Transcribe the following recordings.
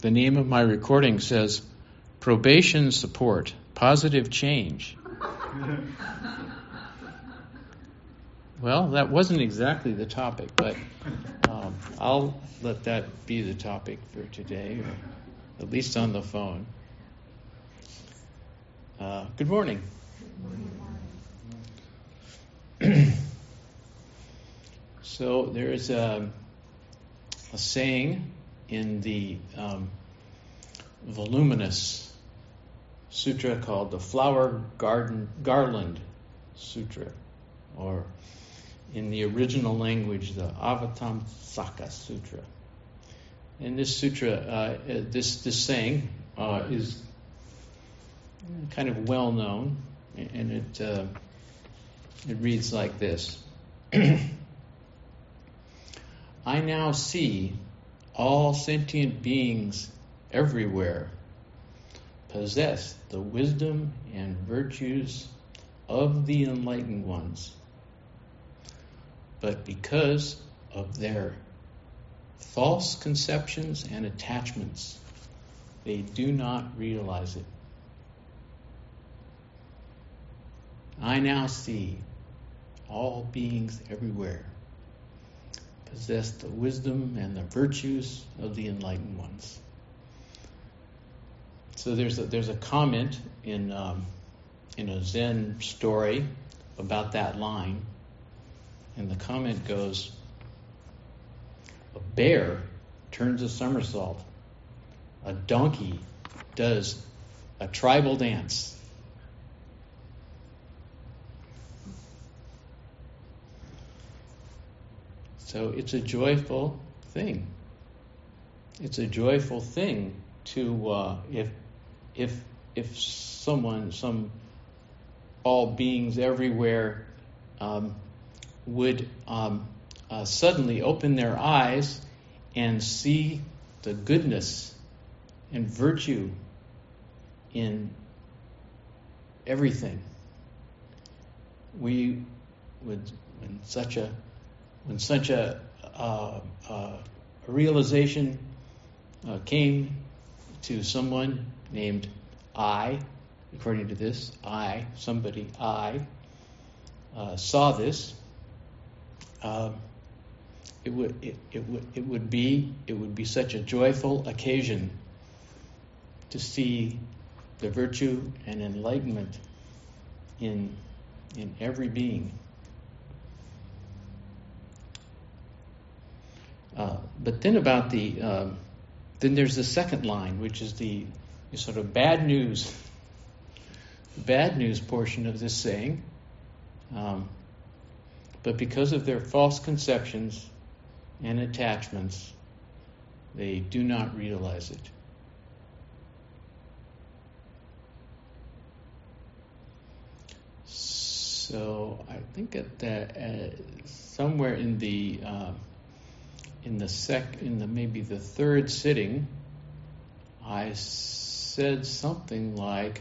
the name of my recording says Probation Support, Positive Change. well, that wasn't exactly the topic, but um, I'll let that be the topic for today, or at least on the phone. Uh, good morning. so there's a, a saying in the um, voluminous sutra called the Flower Garden Garland Sutra, or in the original language, the Avatamsaka Sutra. In this sutra, uh, this this saying uh, is kind of well known, and it uh, it reads like this: I now see all sentient beings everywhere possess the wisdom and virtues of the enlightened ones. But because of their false conceptions and attachments, they do not realize it. I now see all beings everywhere possess the wisdom and the virtues of the enlightened ones. So there's a, there's a comment in um, in a Zen story about that line, and the comment goes: A bear turns a somersault, a donkey does a tribal dance. So it's a joyful thing. It's a joyful thing to uh, if if if someone some all beings everywhere um, would um, uh, suddenly open their eyes and see the goodness and virtue in everything. We would, when such a when such a, uh, uh, realization uh, came to someone named I, according to this, I, somebody I, uh, saw this, um, it would it, it would it would be it would be such a joyful occasion to see the virtue and enlightenment in in every being. Uh, but then about the um, then there's the second line, which is the, sort of bad news, bad news portion of this saying. Um, but because of their false conceptions and attachments, they do not realize it. So I think at the, uh, somewhere in the uh, in the sec in the maybe the third sitting, I said something like,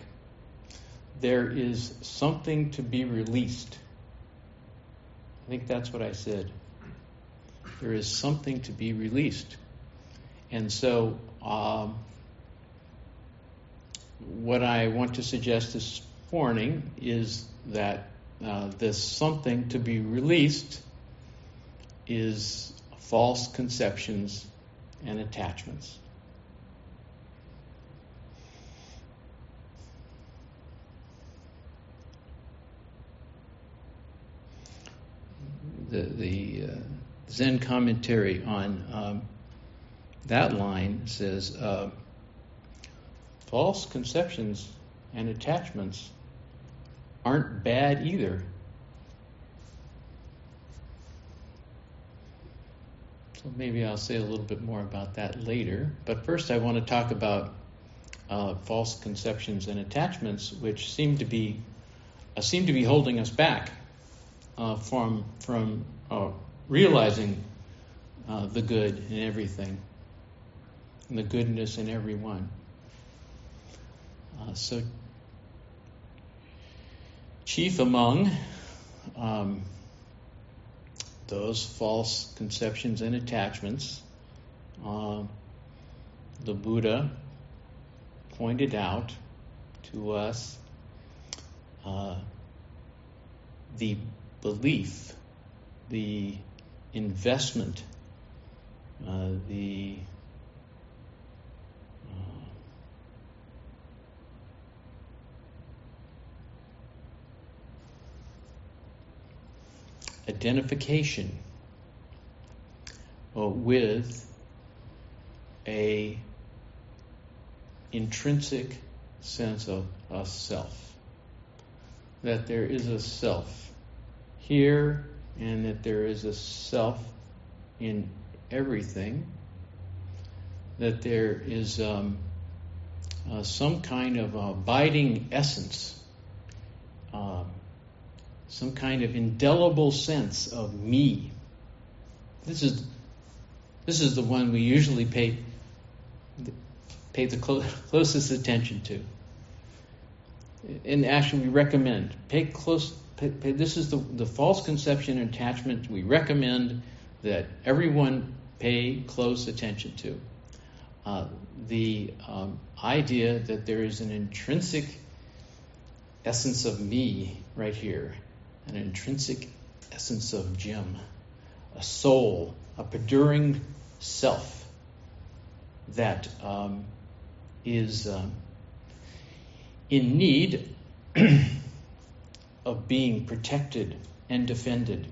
"There is something to be released." I think that's what I said. There is something to be released, and so um, what I want to suggest this morning is that uh, this something to be released is false conceptions and attachments. The, the uh, Zen commentary on um, that line says uh, false conceptions and attachments aren't bad either. So maybe I'll say a little bit more about that later. But first, I want to talk about uh, false conceptions and attachments, which seem to be uh, seem to be holding us back uh, from from uh, realizing uh, the good in everything and the goodness in everyone. Uh, so, chief among um, those false conceptions and attachments. Uh, the Buddha pointed out to us uh, the belief, the investment, uh, the identification uh, with a intrinsic sense of a self. That there is a self here and that there is a self in everything. That there is um, uh, some kind of abiding essence, um, some kind of indelible sense of me. This is this is the one we usually pay pay the clo- closest attention to. And actually, we recommend pay close. Pay, pay, this is the, the false conception and attachment we recommend that everyone pay close attention to. Uh, the um, idea that there is an intrinsic essence of me right here, an intrinsic essence of Jim, a soul, a perduring self that um, is um, in need of being protected and defended.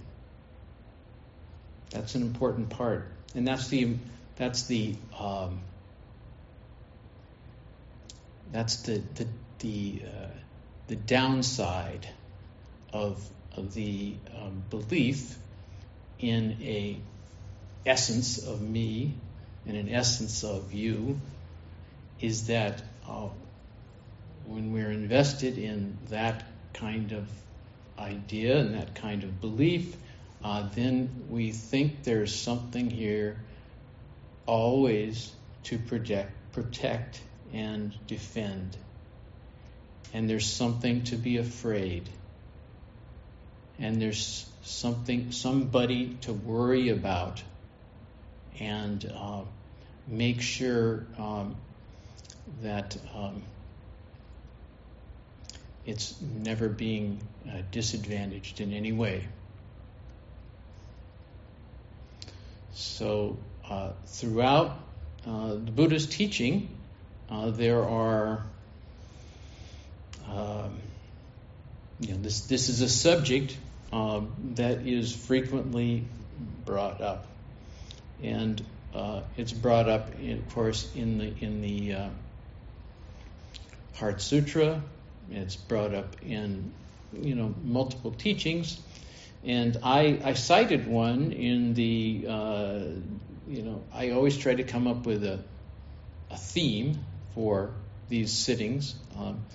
That's an important part, and that's the that's the um, that's the the the, uh, the downside of of the um, belief in a essence of me and an essence of you is that uh, when we're invested in that kind of idea and that kind of belief, uh, then we think there's something here always to protect, protect and defend. And there's something to be afraid. And there's something, somebody to worry about and uh, make sure um, that um, it's never being uh, disadvantaged in any way. So, uh, throughout uh, the Buddha's teaching, uh, there are, um, you know, this this is a subject um, that is frequently brought up, and uh, it's brought up, in, of course, in the in the uh, Heart Sutra. It's brought up in you know multiple teachings, and I, I cited one in the uh, you know I always try to come up with a a theme for these sittings um,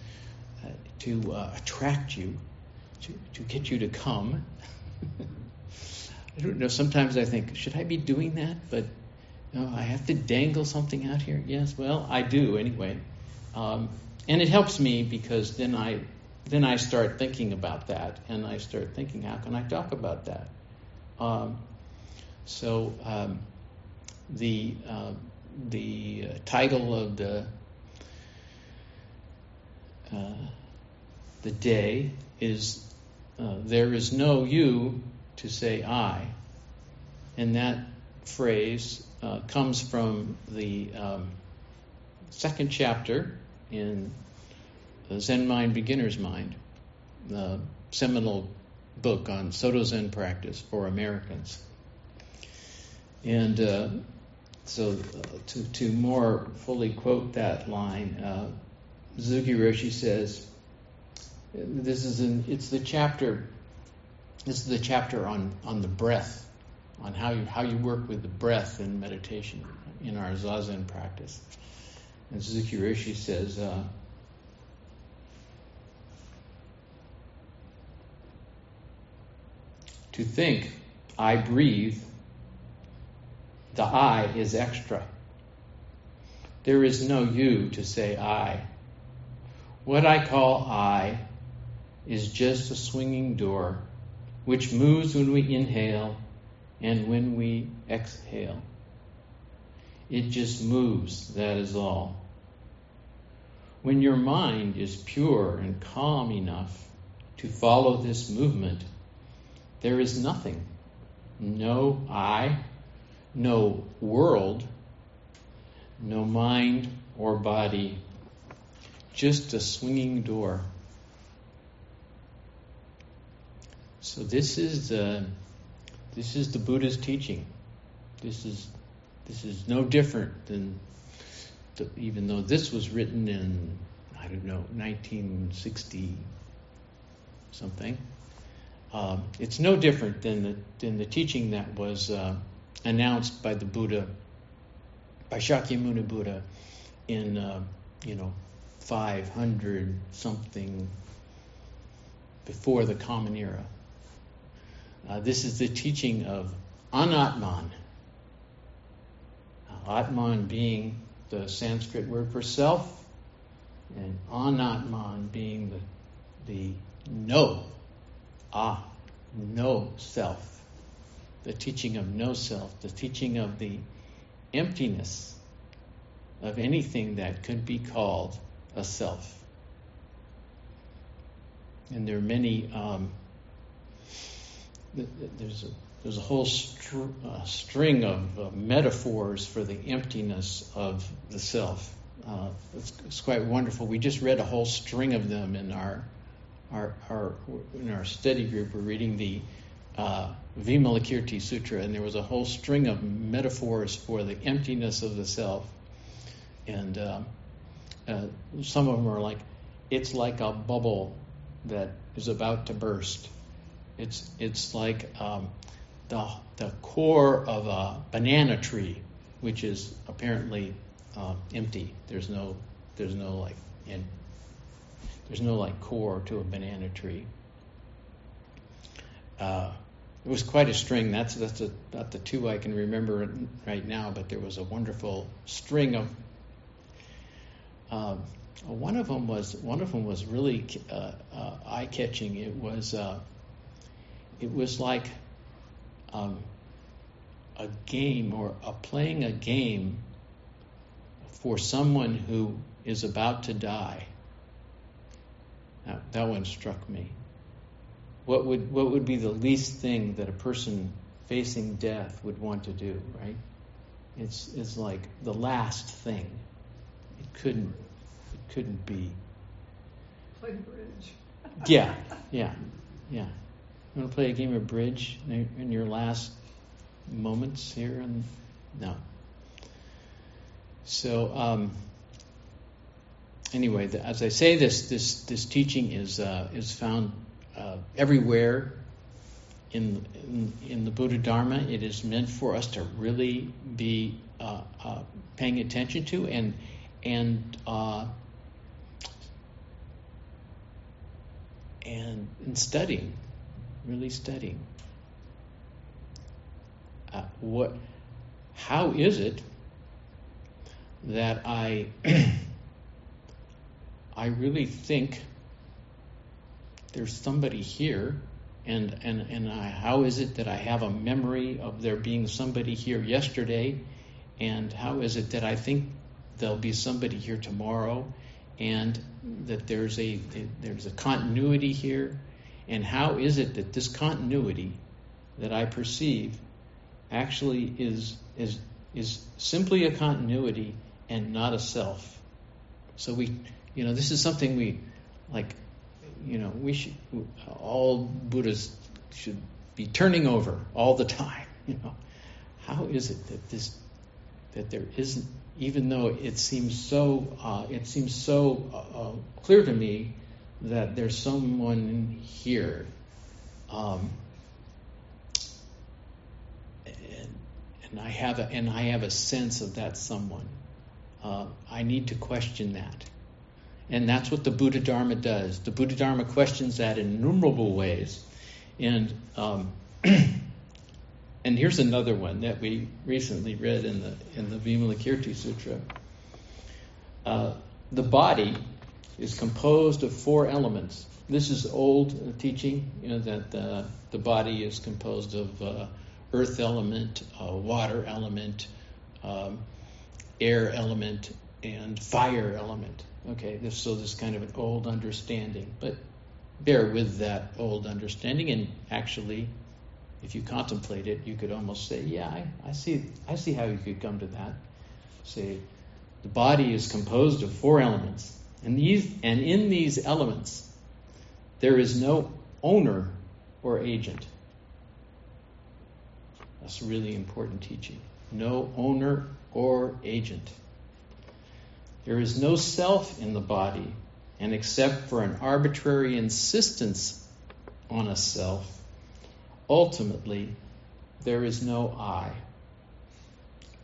uh, to uh, attract you, to to get you to come. I don't know. Sometimes I think, should I be doing that? But I have to dangle something out here. Yes, well, I do anyway. Um, and it helps me because then I then I start thinking about that, and I start thinking, how can I talk about that? Um, so um, the uh, the title of the uh, the day is uh, there is no you to say I, and that phrase uh, comes from the um, second chapter in Zen Mind Beginner's Mind, the seminal book on Soto Zen practice for Americans. And uh, so, uh, to, to more fully quote that line, uh, Suzuki Roshi says, "This is an, it's the chapter. This is the chapter on on the breath, on how you how you work with the breath in meditation in our zazen practice." And Suzuki Roshi says, uh, to think I breathe, the I is extra. There is no you to say I. What I call I is just a swinging door which moves when we inhale and when we exhale. It just moves, that is all. When your mind is pure and calm enough to follow this movement, there is nothing. No I, no world, no mind or body, just a swinging door. So this is the this is the Buddha's teaching. This is this is no different than the, even though this was written in I don't know 1960 something. Um, it's no different than the than the teaching that was uh, announced by the Buddha, by Shakyamuni Buddha, in uh, you know 500 something before the Common Era. Uh, this is the teaching of anatman. Uh, atman being the Sanskrit word for self, and anatman being the, the no, ah, no self. The teaching of no self, the teaching of the emptiness of anything that could be called a self. And there are many um, there's a there's a whole str- uh, string of uh, metaphors for the emptiness of the self. Uh, it's, it's, quite wonderful. We just read a whole string of them in our our, our in our study group. We're reading the uh, Vimalakirti Sutra, and there was a whole string of metaphors for the emptiness of the self. And uh, uh, some of them are like, it's like a bubble that is about to burst it's it's like um, the the core of a banana tree, which is apparently uh, empty. There's no there's no like in, there's no like core to a banana tree. Uh, it was quite a string. That's that's a, about the two I can remember right now. But there was a wonderful string of. Uh, one of them was one of them was really uh, uh, eye catching. It was uh, it was like um, a game or a playing a game for someone who is about to die. Now, that one struck me. What would what would be the least thing that a person facing death would want to do, right? It's it's like the last thing. It couldn't it couldn't be. Play bridge. yeah, yeah, yeah. Want to play a game of bridge in your last moments here? And no. So um, anyway, the, as I say, this this this teaching is uh, is found uh, everywhere in, in, in the Buddha Dharma. It is meant for us to really be uh, uh paying attention to and and uh, and, and studying really studying. Uh, what, how is it that I, I really think there's somebody here, and and and I, how is it that I have a memory of there being somebody here yesterday, and how is it that I think there'll be somebody here tomorrow, and that there's a there's a continuity here and how is it that this continuity that I perceive actually is is is simply a continuity and not a self? So we, you know, this is something we like. You know, we should all Buddhists should be turning over all the time. You know, how is it that this that there isn't, even though it seems so, uh, it seems so uh, uh, clear to me that there's someone here. Um, and, and, I have a, and I have a sense of that someone. Uh, I need to question that. And that's what the Buddha Dharma does. The Buddha Dharma questions that in innumerable ways. And um, and here's another one that we recently read in the in the Vimalakirti Sutra. Uh, the body is composed of four elements. This is old teaching, you know, that uh, the body is composed of uh, earth element, uh, water element, um, air element and fire element. Okay, this, so this kind of an old understanding, but bear with that old understanding. And actually, if you contemplate it, you could almost say, "Yeah, I, I see. I see how you could come to that." Say, the body is composed of four elements, and these and in these elements, there is no owner or agent. That's really important teaching. No owner or agent. There is no self in the body, and except for an arbitrary insistence on a self, ultimately there is no I,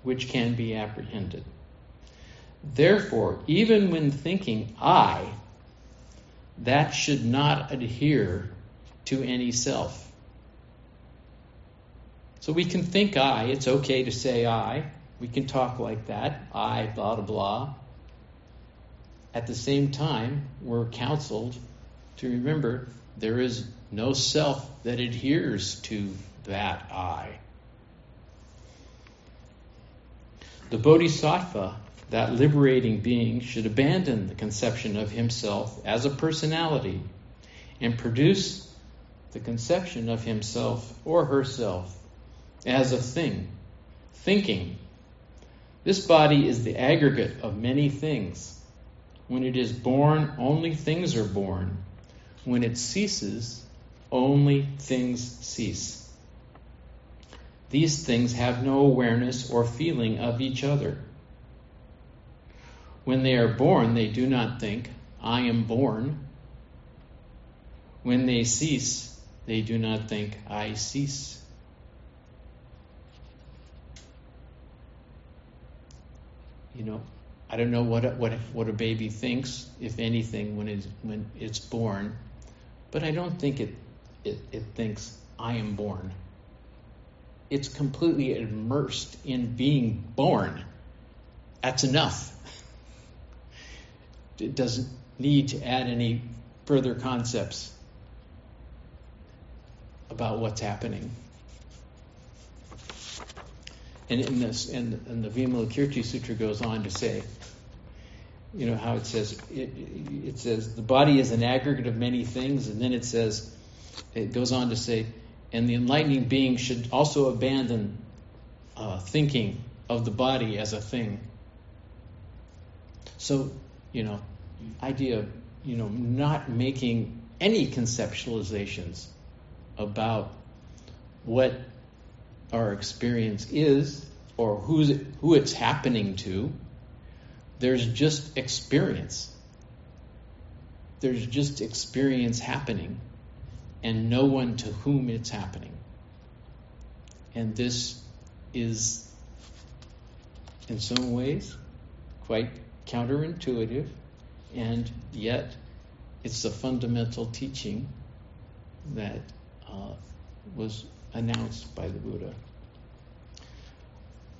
which can be apprehended. Therefore, even when thinking I, that should not adhere to any self. So we can think I, it's okay to say I. We can talk like that, I, blah, blah, blah. At the same time, we're counseled to remember there is no self that adheres to that I. The Bodhisattva, that liberating being, should abandon the conception of himself as a personality and produce the conception of himself or herself as a thing, thinking. This body is the aggregate of many things when it is born, only things are born. When it ceases, only things cease. These things have no awareness or feeling of each other. When they are born, they do not think, I am born. When they cease, they do not think, I cease. You know, I don't know what a, what what a baby thinks, if anything, when it's when it's born, but I don't think it, it it thinks I am born. It's completely immersed in being born. That's enough. It doesn't need to add any further concepts about what's happening. And in this, and, and the Vimalakirti Sutra goes on to say, you know how it says it, it says the body is an aggregate of many things, and then it says it goes on to say, and the enlightening being should also abandon uh, thinking of the body as a thing. So, you know, idea of you know not making any conceptualizations about what our experience is or who's who it's happening to. There's just experience. There's just experience happening and no one to whom it's happening. And this is, in some ways, quite counterintuitive, and yet it's the fundamental teaching that uh, was announced by the Buddha.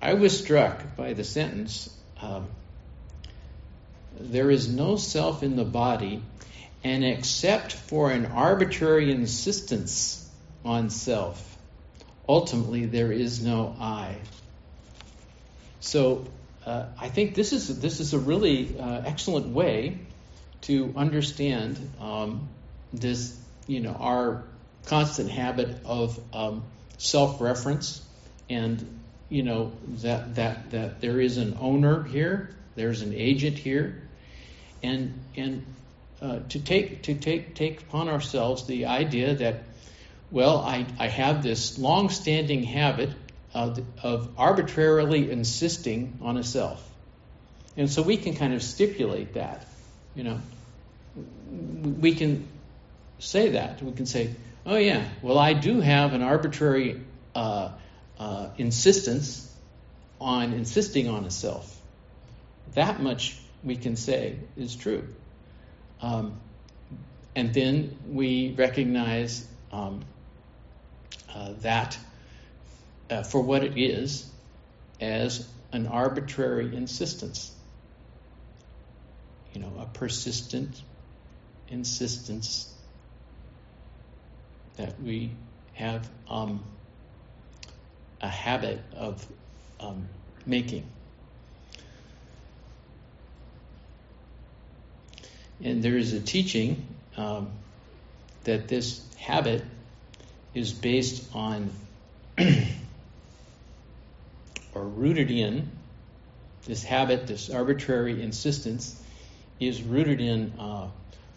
I was struck by the sentence um, There is no self in the body, and except for an arbitrary insistence on self, ultimately there is no I. So uh, I think this is this is a really uh, excellent way to understand um, this. You know, our constant habit of um, self-reference and you know that that that there is an owner here there's an agent here and and uh, to take to take take upon ourselves the idea that well I, I have this long-standing habit of, of arbitrarily insisting on a self and so we can kind of stipulate that you know we can say that we can say Oh, yeah. Well, I do have an arbitrary uh, uh, insistence on insisting on a self. That much we can say is true. Um, and then we recognize um, uh, that uh, for what it is as an arbitrary insistence. You know, a persistent insistence that we have um, a habit of um, making. And there is a teaching um, that this habit is based on rooted in this habit, this arbitrary insistence, is rooted in uh,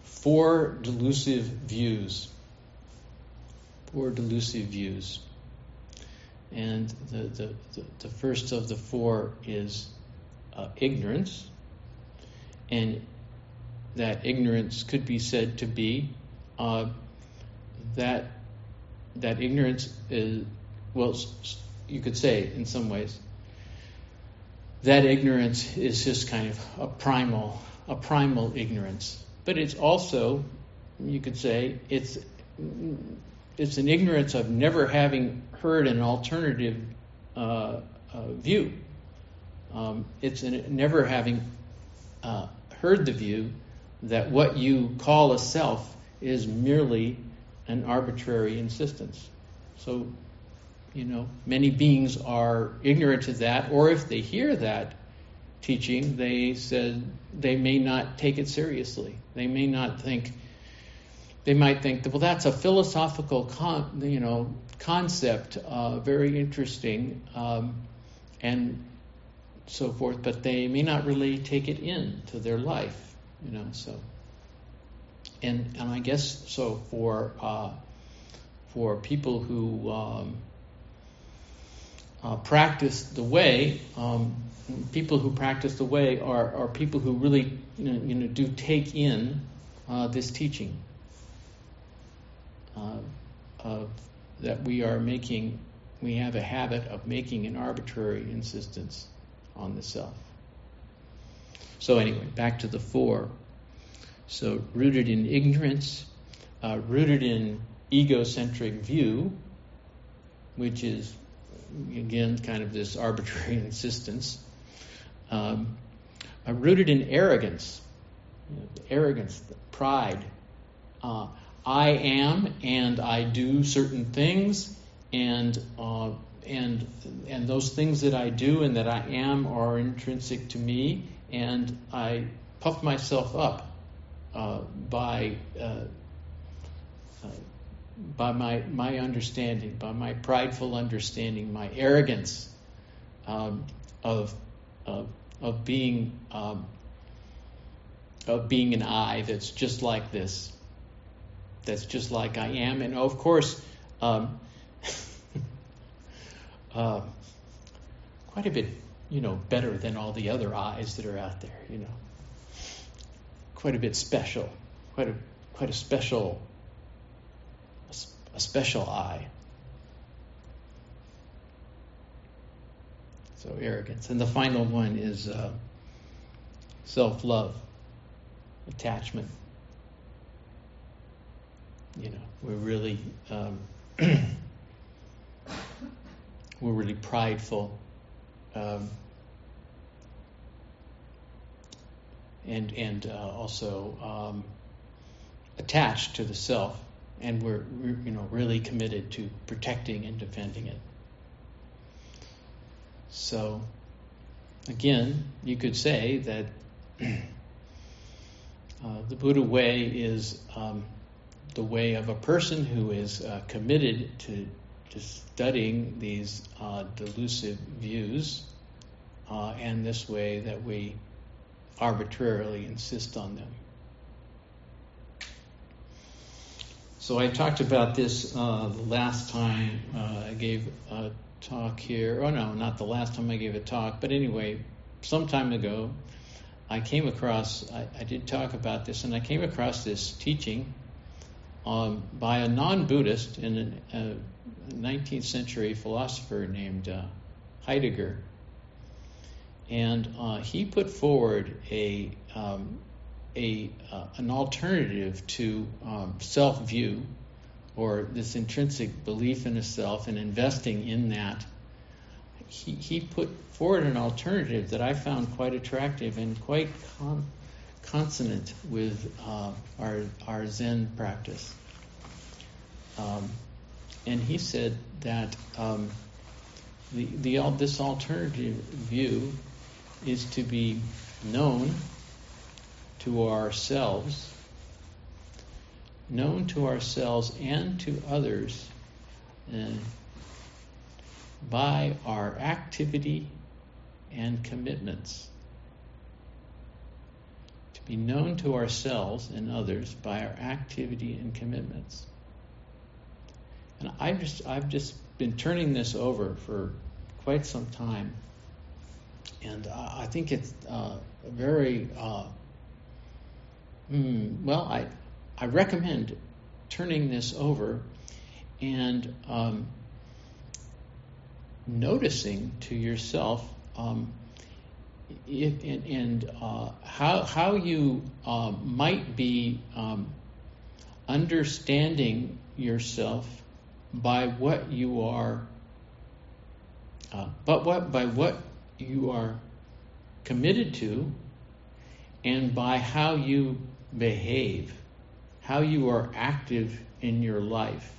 four delusive views. Four delusive views. And the, the, the, the first of the four is uh, ignorance. And that ignorance could be said to be uh, that that ignorance is well you could say in some ways that ignorance is just kind of a primal a primal ignorance but it's also you could say it's it's an ignorance of never having heard an alternative uh, uh, view um, it's an, never having uh, heard the view that what you call a self is merely an arbitrary insistence. So, you know, many beings are ignorant of that, or if they hear that teaching, they said they may not take it seriously. They may not think. They might think well, that's a philosophical, con, you know, concept, uh, very interesting, um, and so forth. But they may not really take it in to their life you know. So, and and I guess so for uh, for people who um, uh, practice the way, um, people who practice the way are are people who really you know, you know do take in uh, this teaching. Uh, that we are making, we have a habit of making an arbitrary insistence on the self. So, anyway, back to the four. So, rooted in ignorance, uh, rooted in egocentric view, which is, again, kind of this arbitrary insistence, um, uh, rooted in arrogance, you know, arrogance, pride. Uh, I am and I do certain things, and uh, and and those things that I do and that I am are intrinsic to me, and I puff myself up uh, by uh, uh, by my my understanding, by my prideful understanding, my arrogance um, of, of of being um, of being an I that's just like this, that's just like I am, and of course. Um, uh, quite a bit you know, better than all the other eyes that are out there, you know. Quite a bit special, quite a quite a special a, special eye. So arrogance, and the final one is uh, self-love, attachment. You know, we're really um, we're really prideful um, and and uh, also um, attached to the self, and we're, we're you know really committed to protecting and defending it. So, again, you could say that uh, the Buddha way is um, the way of a person who is uh, committed to to studying these uh, delusive views uh, and this way that we arbitrarily insist on them. So I talked about this uh, last time uh, I gave a talk here. Oh no, not the last time I gave a talk, but anyway, some time ago, I came across. I, I did talk about this, and I came across this teaching um, by a non-Buddhist and a 19th century philosopher named uh, Heidegger, and uh, he put forward a um, a uh, an alternative to um, self view or this intrinsic belief in a self and investing in that. He, he put forward an alternative that I found quite attractive and quite con- consonant with uh, our our Zen practice. Um, and he said that um, the, the this alternative view is to be known to ourselves, known to ourselves and to others uh, by our activity and commitments. To be known to ourselves and others by our activity and commitments. And I've just I've just been turning this over for quite some time, and uh, I think it's uh, very uh, mm, well. I I recommend turning this over and um, noticing to yourself um, if, and, and uh, how how you uh, might be um, understanding yourself by what you are, uh, but what by what you are committed to, and by how you behave, how you are active in your life.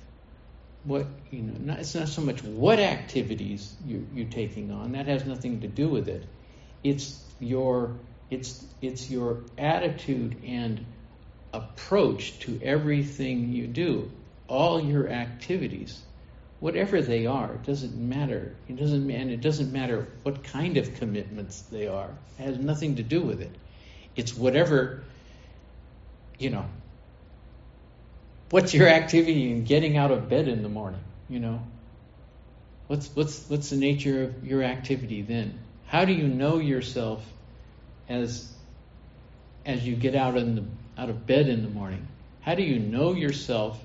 What you know, not, it's not so much what activities you, you're taking on. That has nothing to do with it. It's your it's it's your attitude and approach to everything you do all your activities, whatever they are, it doesn't matter. It doesn't and it doesn't matter what kind of commitments they are. It has nothing to do with it. It's whatever you know. What's your activity in getting out of bed in the morning? You know. What's what's what's the nature of your activity then? How do you know yourself as as you get out in the out of bed in the morning? How do you know yourself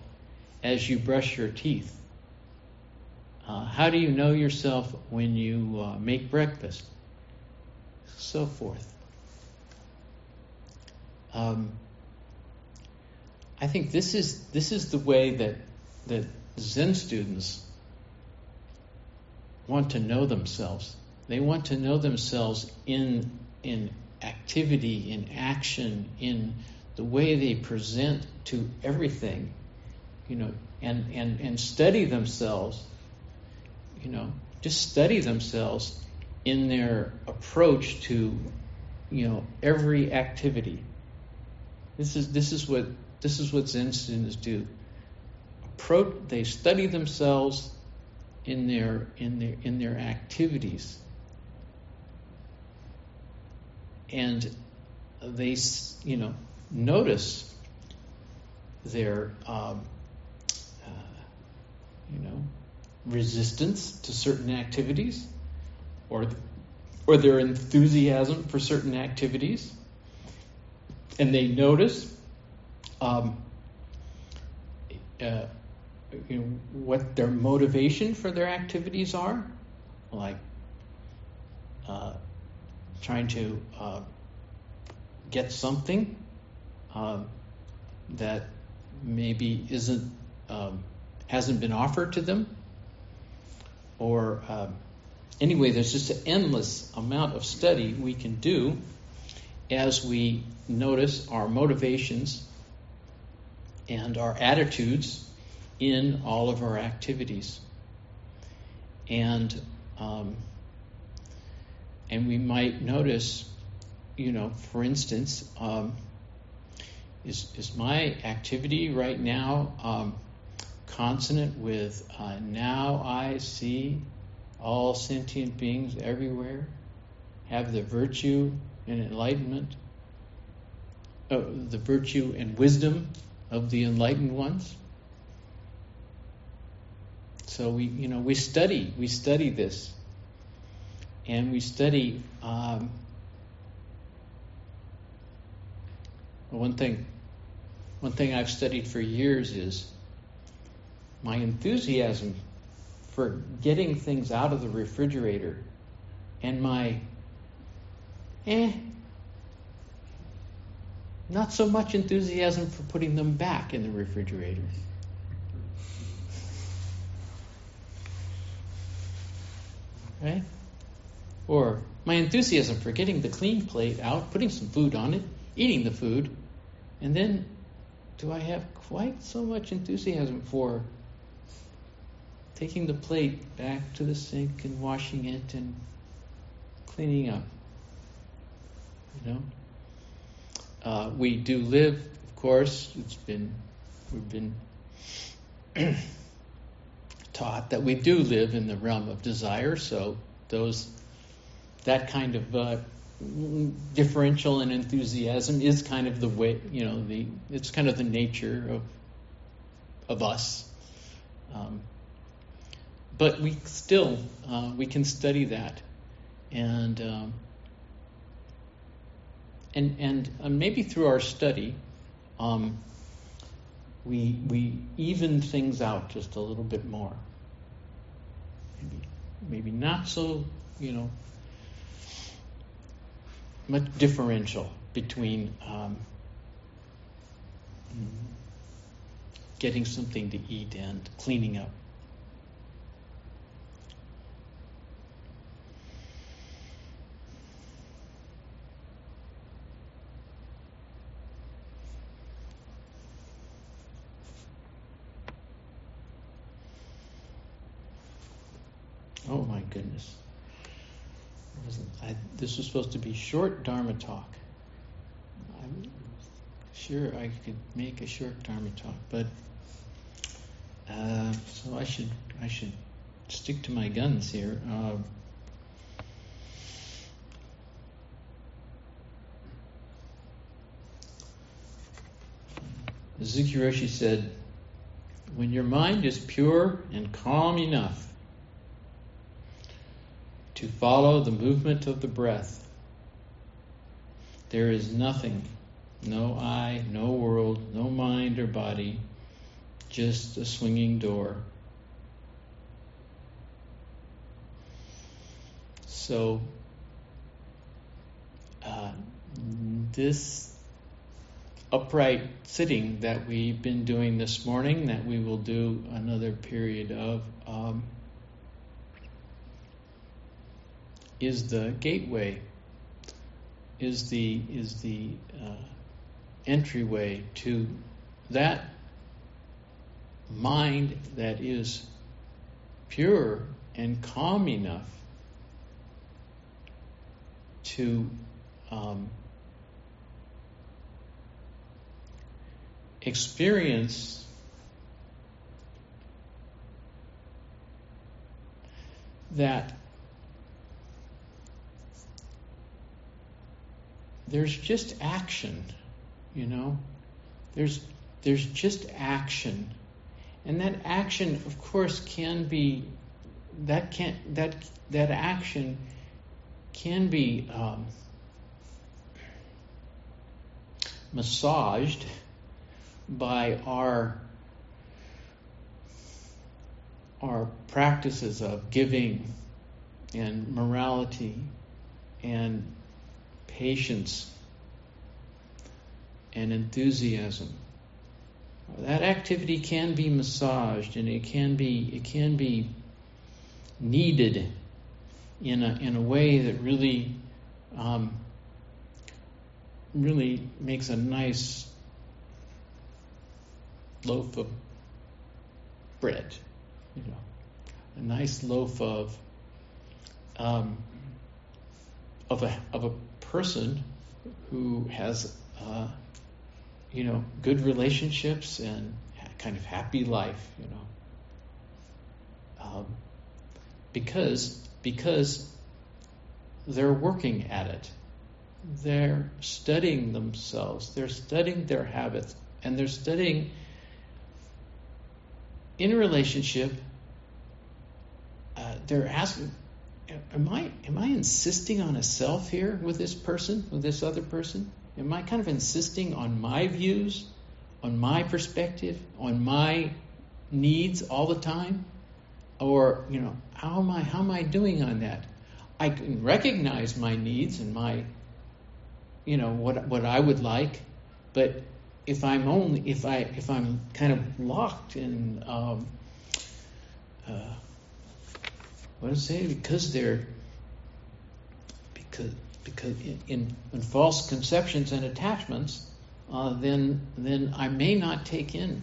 as you brush your teeth? Uh, how do you know yourself when you uh, make breakfast? So forth. Um, I think this is this is the way that that Zen students want to know themselves. They want to know themselves in in activity, in action, in the way they present to everything you know, and, and, and study themselves, you know, just study themselves in their approach to, you know, every activity. This is this is what this is what Zen students do. Approach they study themselves in their in their in their activities. And they, you know, notice their um, you know, resistance to certain activities or or their enthusiasm for certain activities, and they notice um, uh, you know, what their motivation for their activities are, like uh, trying to uh, get something um, that maybe isn't um, hasn't been offered to them. Or um, anyway, there's just an endless amount of study we can do as we notice our motivations and our attitudes in all of our activities. And um, and we might notice, you know, for instance, um, is is my activity right now um, consonant with uh, now I see all sentient beings everywhere have the virtue and enlightenment, uh, the virtue and wisdom of the enlightened ones. So we, you know, we study, we study this, and we study. Um, one thing, one thing I've studied for years is my enthusiasm for getting things out of the refrigerator and my eh not so much enthusiasm for putting them back in the refrigerator. Right? Or my enthusiasm for getting the clean plate out, putting some food on it, eating the food, and then do I have quite so much enthusiasm for taking the plate back to the sink and washing it and cleaning up. You know? Uh, we do live, of course, it's been, we've been taught that we do live in the realm of desire, so those, that kind of uh, differential and enthusiasm is kind of the way, you know, the, it's kind of the nature of, of us. Um, but we still, uh, we can study that. And, um, and and maybe through our study, um, we we even things out just a little bit more. Maybe maybe not so you know much differential between um, getting something to eat and cleaning up. Oh my goodness. I, this was supposed to be short Dharma talk. I'm sure I could make a short Dharma talk, but uh, so I should I should stick to my guns here. Uh, Roshi said, "When your mind is pure and calm enough." To follow the movement of the breath. There is nothing, no I, no world, no mind or body, just a swinging door. So, uh, this upright sitting that we've been doing this morning, that we will do another period of, um, is the gateway, is the is the uh, entryway to that mind that is pure and calm enough to um, experience that there's just action, you know. There's there's just action, and that action, of course, can be that can that that action can be um, massaged by our our practices of giving and morality and patience, and enthusiasm. That activity can be massaged and it can be it can be kneaded in a in a way that really um, really makes a nice loaf of bread, you know, a nice loaf of um, of a of a person who has, uh, you know, good relationships and kind of happy life, you know, um, because because they're working at it, they're studying themselves, they're studying their habits, and they're studying in a relationship. Uh, they're asking am I am I insisting on a self here with this person, with this other person? Am I kind of insisting on my views, on my perspective, on my needs all the time? Or, you know, how am I how am I doing on that? I can recognize my needs and my you know what what I would like, but if I'm only if I if I'm kind of locked in um, uh, what does it say? Because they're because because in, in, false conceptions and attachments, uh, then then I may not take in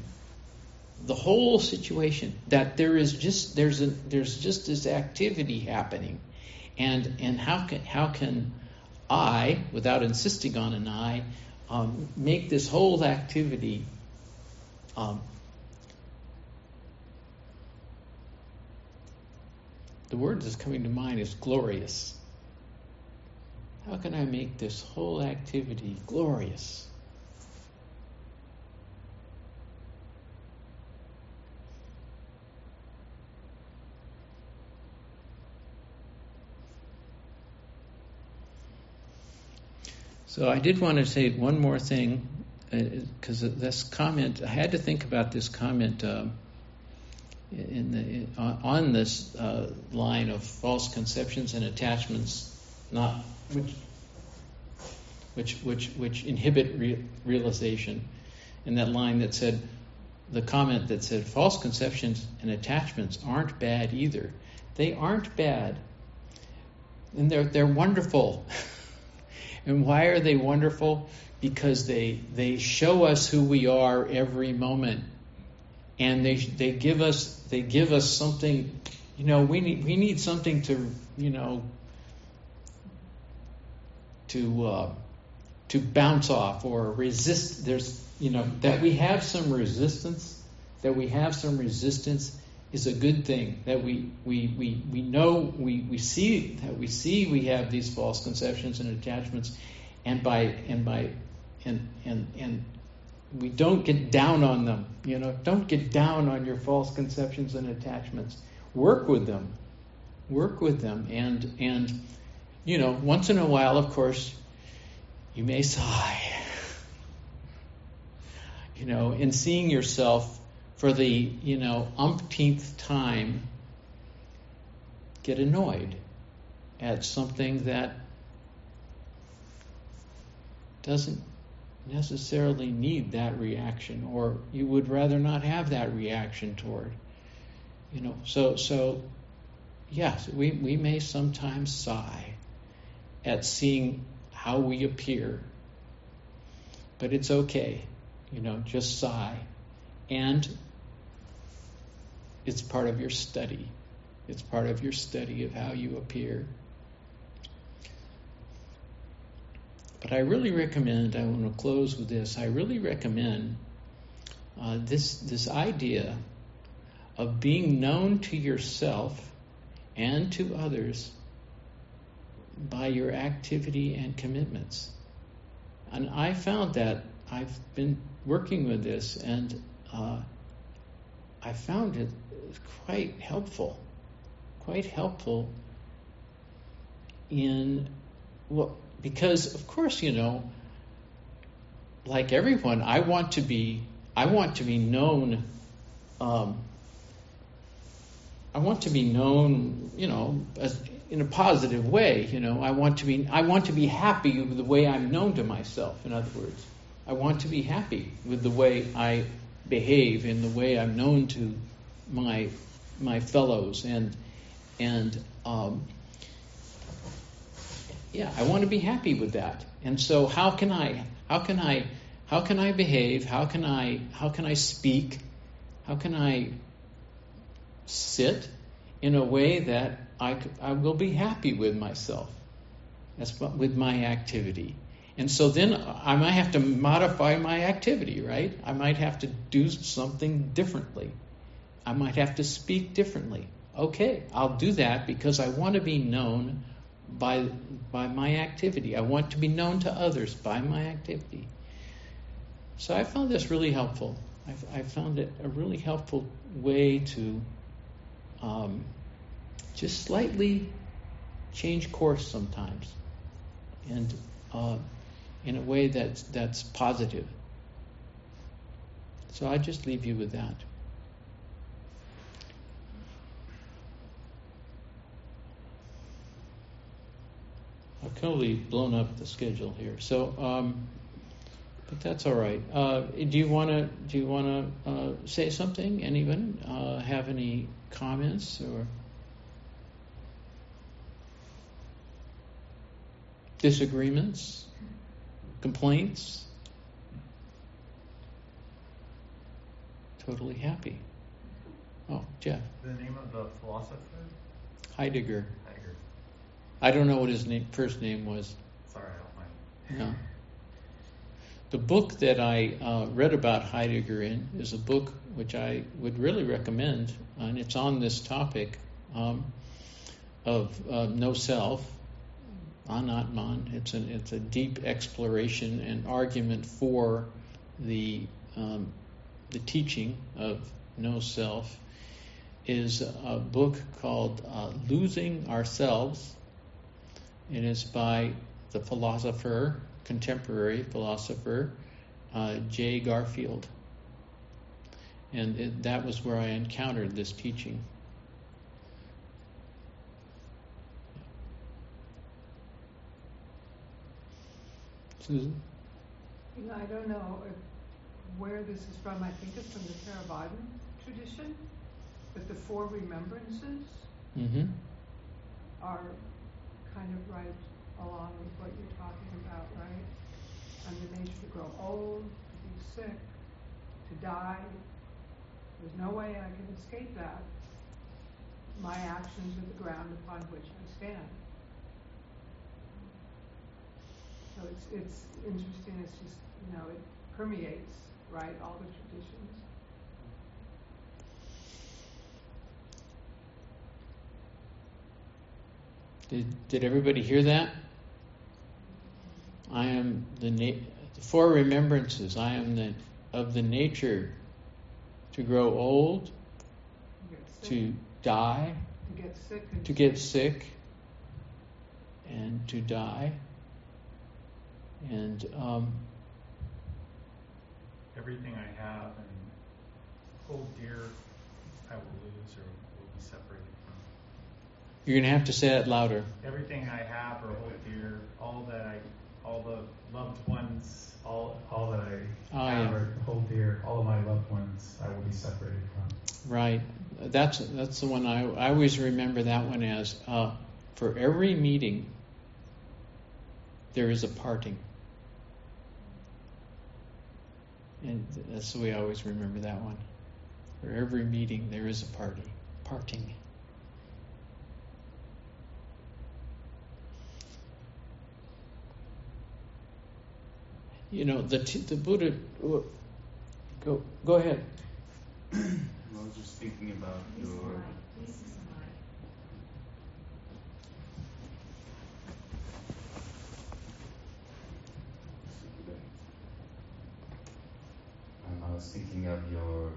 the whole situation. That there is just there's a there's just this activity happening, and and how can how can I, without insisting on an I, um, make this whole activity um, the word that's coming to mind is glorious. How can I make this whole activity glorious? So I did want to say one more thing because uh, this comment, I had to think about this comment uh, in the, on this uh, line of false conceptions and attachments, not which which which which inhibit re- realization. In that line that said, the comment that said false conceptions and attachments aren't bad either. They aren't bad, and they're they're wonderful. And why are they wonderful? Because they they show us who we are every moment, and they they give us they give us something. You know, we need we need something to you know to uh, to bounce off or resist. There's you know that we have some resistance. That we have some resistance is a good thing. That we we we, we know we, we see that we see we have these false conceptions and attachments, and by and by and and and we don't get down on them. You know, don't get down on your false conceptions and attachments. Work with them. Work with them and and you know, once in a while of course you may sigh. You know, in seeing yourself for the, you know, umpteenth time get annoyed at something that doesn't necessarily need that reaction or you would rather not have that reaction toward you know so so yes we, we may sometimes sigh at seeing how we appear but it's okay you know just sigh and it's part of your study. It's part of your study of how you appear. But I really recommend, I want to close with this, I really recommend uh, this, this idea of being known to yourself and to others by your activity and commitments. And I found that I've been working with this and uh, I found it quite helpful, quite helpful in well because of course you know like everyone I want to be I want to be known um, I want to be known you know as, in a positive way you know. I want to be I want to be happy with the way I'm known to myself in other words. I want to be happy with the way I behave in the way I'm known to my my fellows and and um, yeah, I want to be happy with that. And so how can I how can I how can I behave? How can I how can I speak? How can I sit in a way that I, I will be happy with myself? That's with my activity. And so then I might have to modify my activity, right? I might have to do something differently. I might have to speak differently. Okay, I'll do that because I want to be known by by my activity. I want to be known to others by my activity. So I found this really helpful. I, I found it a really helpful way to um, just slightly change course sometimes, and uh, in a way that's that's positive. So I just leave you with that. I've totally blown up the schedule here. So, um, but that's all right. Uh, do you want to do you want to uh, say something? Anyone uh, have any comments or disagreements, complaints? Totally happy. Oh, Jeff. The name of the philosopher? Heidegger. I don't know what his name, first name was. Sorry, I don't mind. No. the book that I uh, read about Heidegger in is a book which I would really recommend, and it's on this topic um, of uh, no self, anatman. It's a, it's a deep exploration and argument for the um, the teaching of no self. Is a book called uh, Losing Ourselves. It is by the philosopher contemporary philosopher uh, Jay Garfield. And it, that was where I encountered this teaching. Susan? You know, I don't know if, where this is from. I think it's from the Theravadan tradition, but the four remembrances mm-hmm. are kind of right along with what you're talking about, right? And the nature to grow old, to be sick, to die. There's no way I can escape that. My actions are the ground upon which I stand. So it's it's interesting. It's just you know it permeates right all the traditions. Did, did everybody hear that? I am the, na- the four remembrances. I am the of the nature to grow old, to die, to get sick, to get sick, and to die, and um, everything I have and hold dear, I will lose or will be separated from. You're going to have to say it louder. Everything I have or hold dear, all that I all the loved ones, all all that I oh, have yeah. or hold dear, all of my loved ones, I will be separated from. Right. That's that's the one I I always remember that one as uh, for every meeting there is a parting. And that's the way I always remember that one. For every meeting there is a party, parting. You know, the the Buddha. Go go ahead. I was just thinking about your. Um, I was thinking of your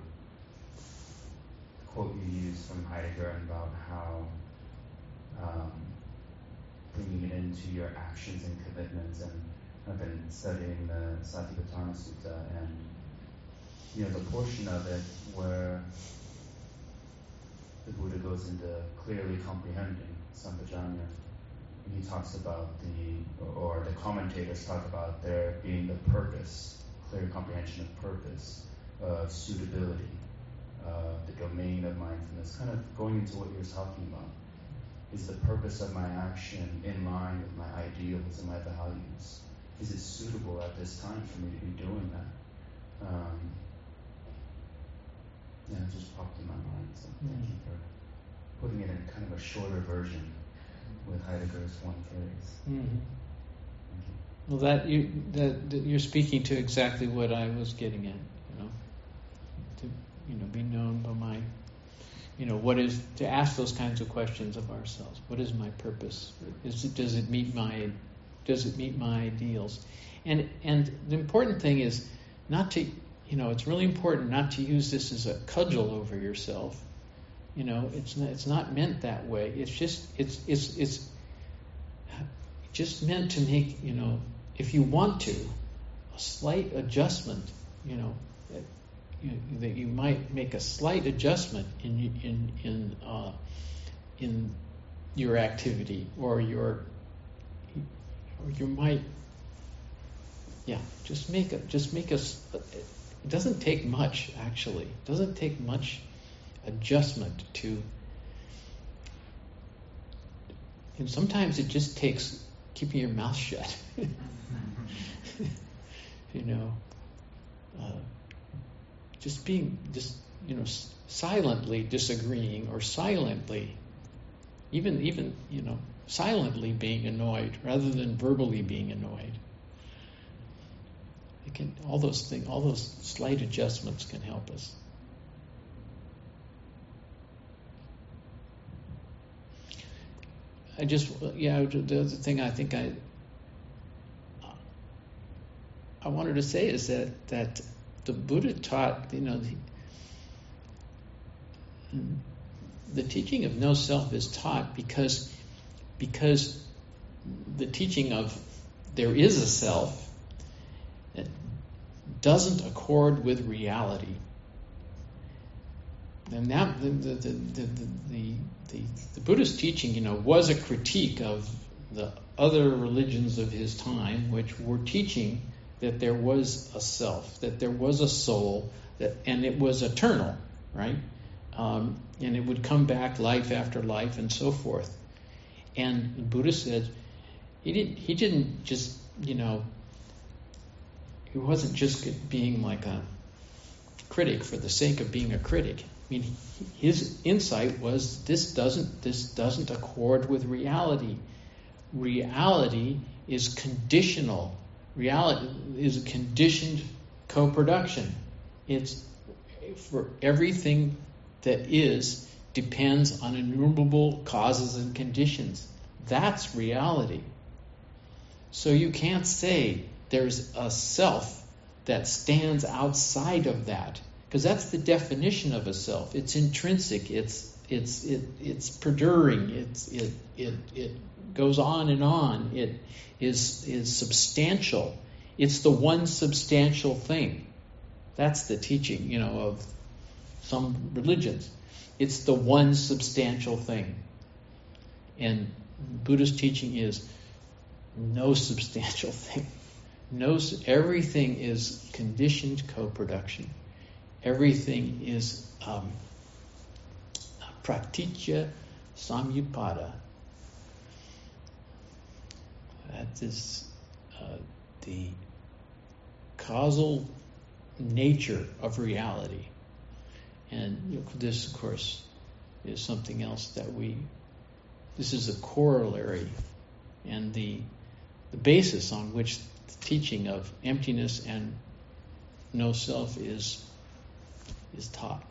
quote you used from Heidegger about how um, bringing it into your actions and commitments and I've been studying the Satipatthana Sutta and you know the portion of it where the Buddha goes into clearly comprehending Sampajanya. And he talks about the, or the commentators talk about there being the purpose, clear comprehension of purpose, of suitability, uh, the domain of mindfulness, kind of going into what you're talking about. Is the purpose of my action in line with my ideals and my values? Is it suitable at this time for me to be doing that? Um, yeah, it just popped in my mind. So thank you for putting it in kind of a shorter version with Heidegger's one phrase. Mm-hmm. Well, that you that, that, you're speaking to exactly what I was getting at. You know, to you know be known by my, you know, what is to ask those kinds of questions of ourselves. What is my purpose? Is it, does it meet my does it meet my ideals? And and the important thing is not to you know it's really important not to use this as a cudgel over yourself. You know, it's not, it's not meant that way. It's just it's it's it's just meant to make you know if you want to a slight adjustment. You know that you, that you might make a slight adjustment in in in uh, in your activity or your or you might, yeah, just make a, just make us. It doesn't take much actually. It doesn't take much adjustment to. And sometimes it just takes keeping your mouth shut. you know, uh, just being just you know silently disagreeing or silently, even even you know silently being annoyed rather than verbally being annoyed. It can all those things, all those slight adjustments can help us. I just, yeah, the other thing I think I I wanted to say is that that the Buddha taught, you know, the, the teaching of no self is taught because because the teaching of there is a self doesn't accord with reality. And that the the, the, the, Buddhist teaching, you know, was a critique of the other religions of his time, which were teaching that there was a self, that there was a soul, that and it was eternal, right? Um, and it would come back life after life and so forth. And Buddha said he didn't he didn't just you know he wasn't just being like a critic for the sake of being a critic. I mean, his insight was this doesn't this doesn't accord with reality. Reality is conditional. Reality is a conditioned co-production. It's for everything that is depends on innumerable causes and conditions. That's reality. So you can't say there's a self that stands outside of that because that's the definition of a self. It's intrinsic. It's it's it, it's perduring. It's it it it goes on and on. It is is substantial. It's the one substantial thing. That's the teaching you know of some religions it's the one substantial thing and buddhist teaching is no substantial thing no, everything is conditioned co-production. Everything is um, pratitya samutpada. That is uh, the causal nature of reality. And this, of course, is something else that we, this is a corollary and the, the basis on which the teaching of emptiness and no self is is taught.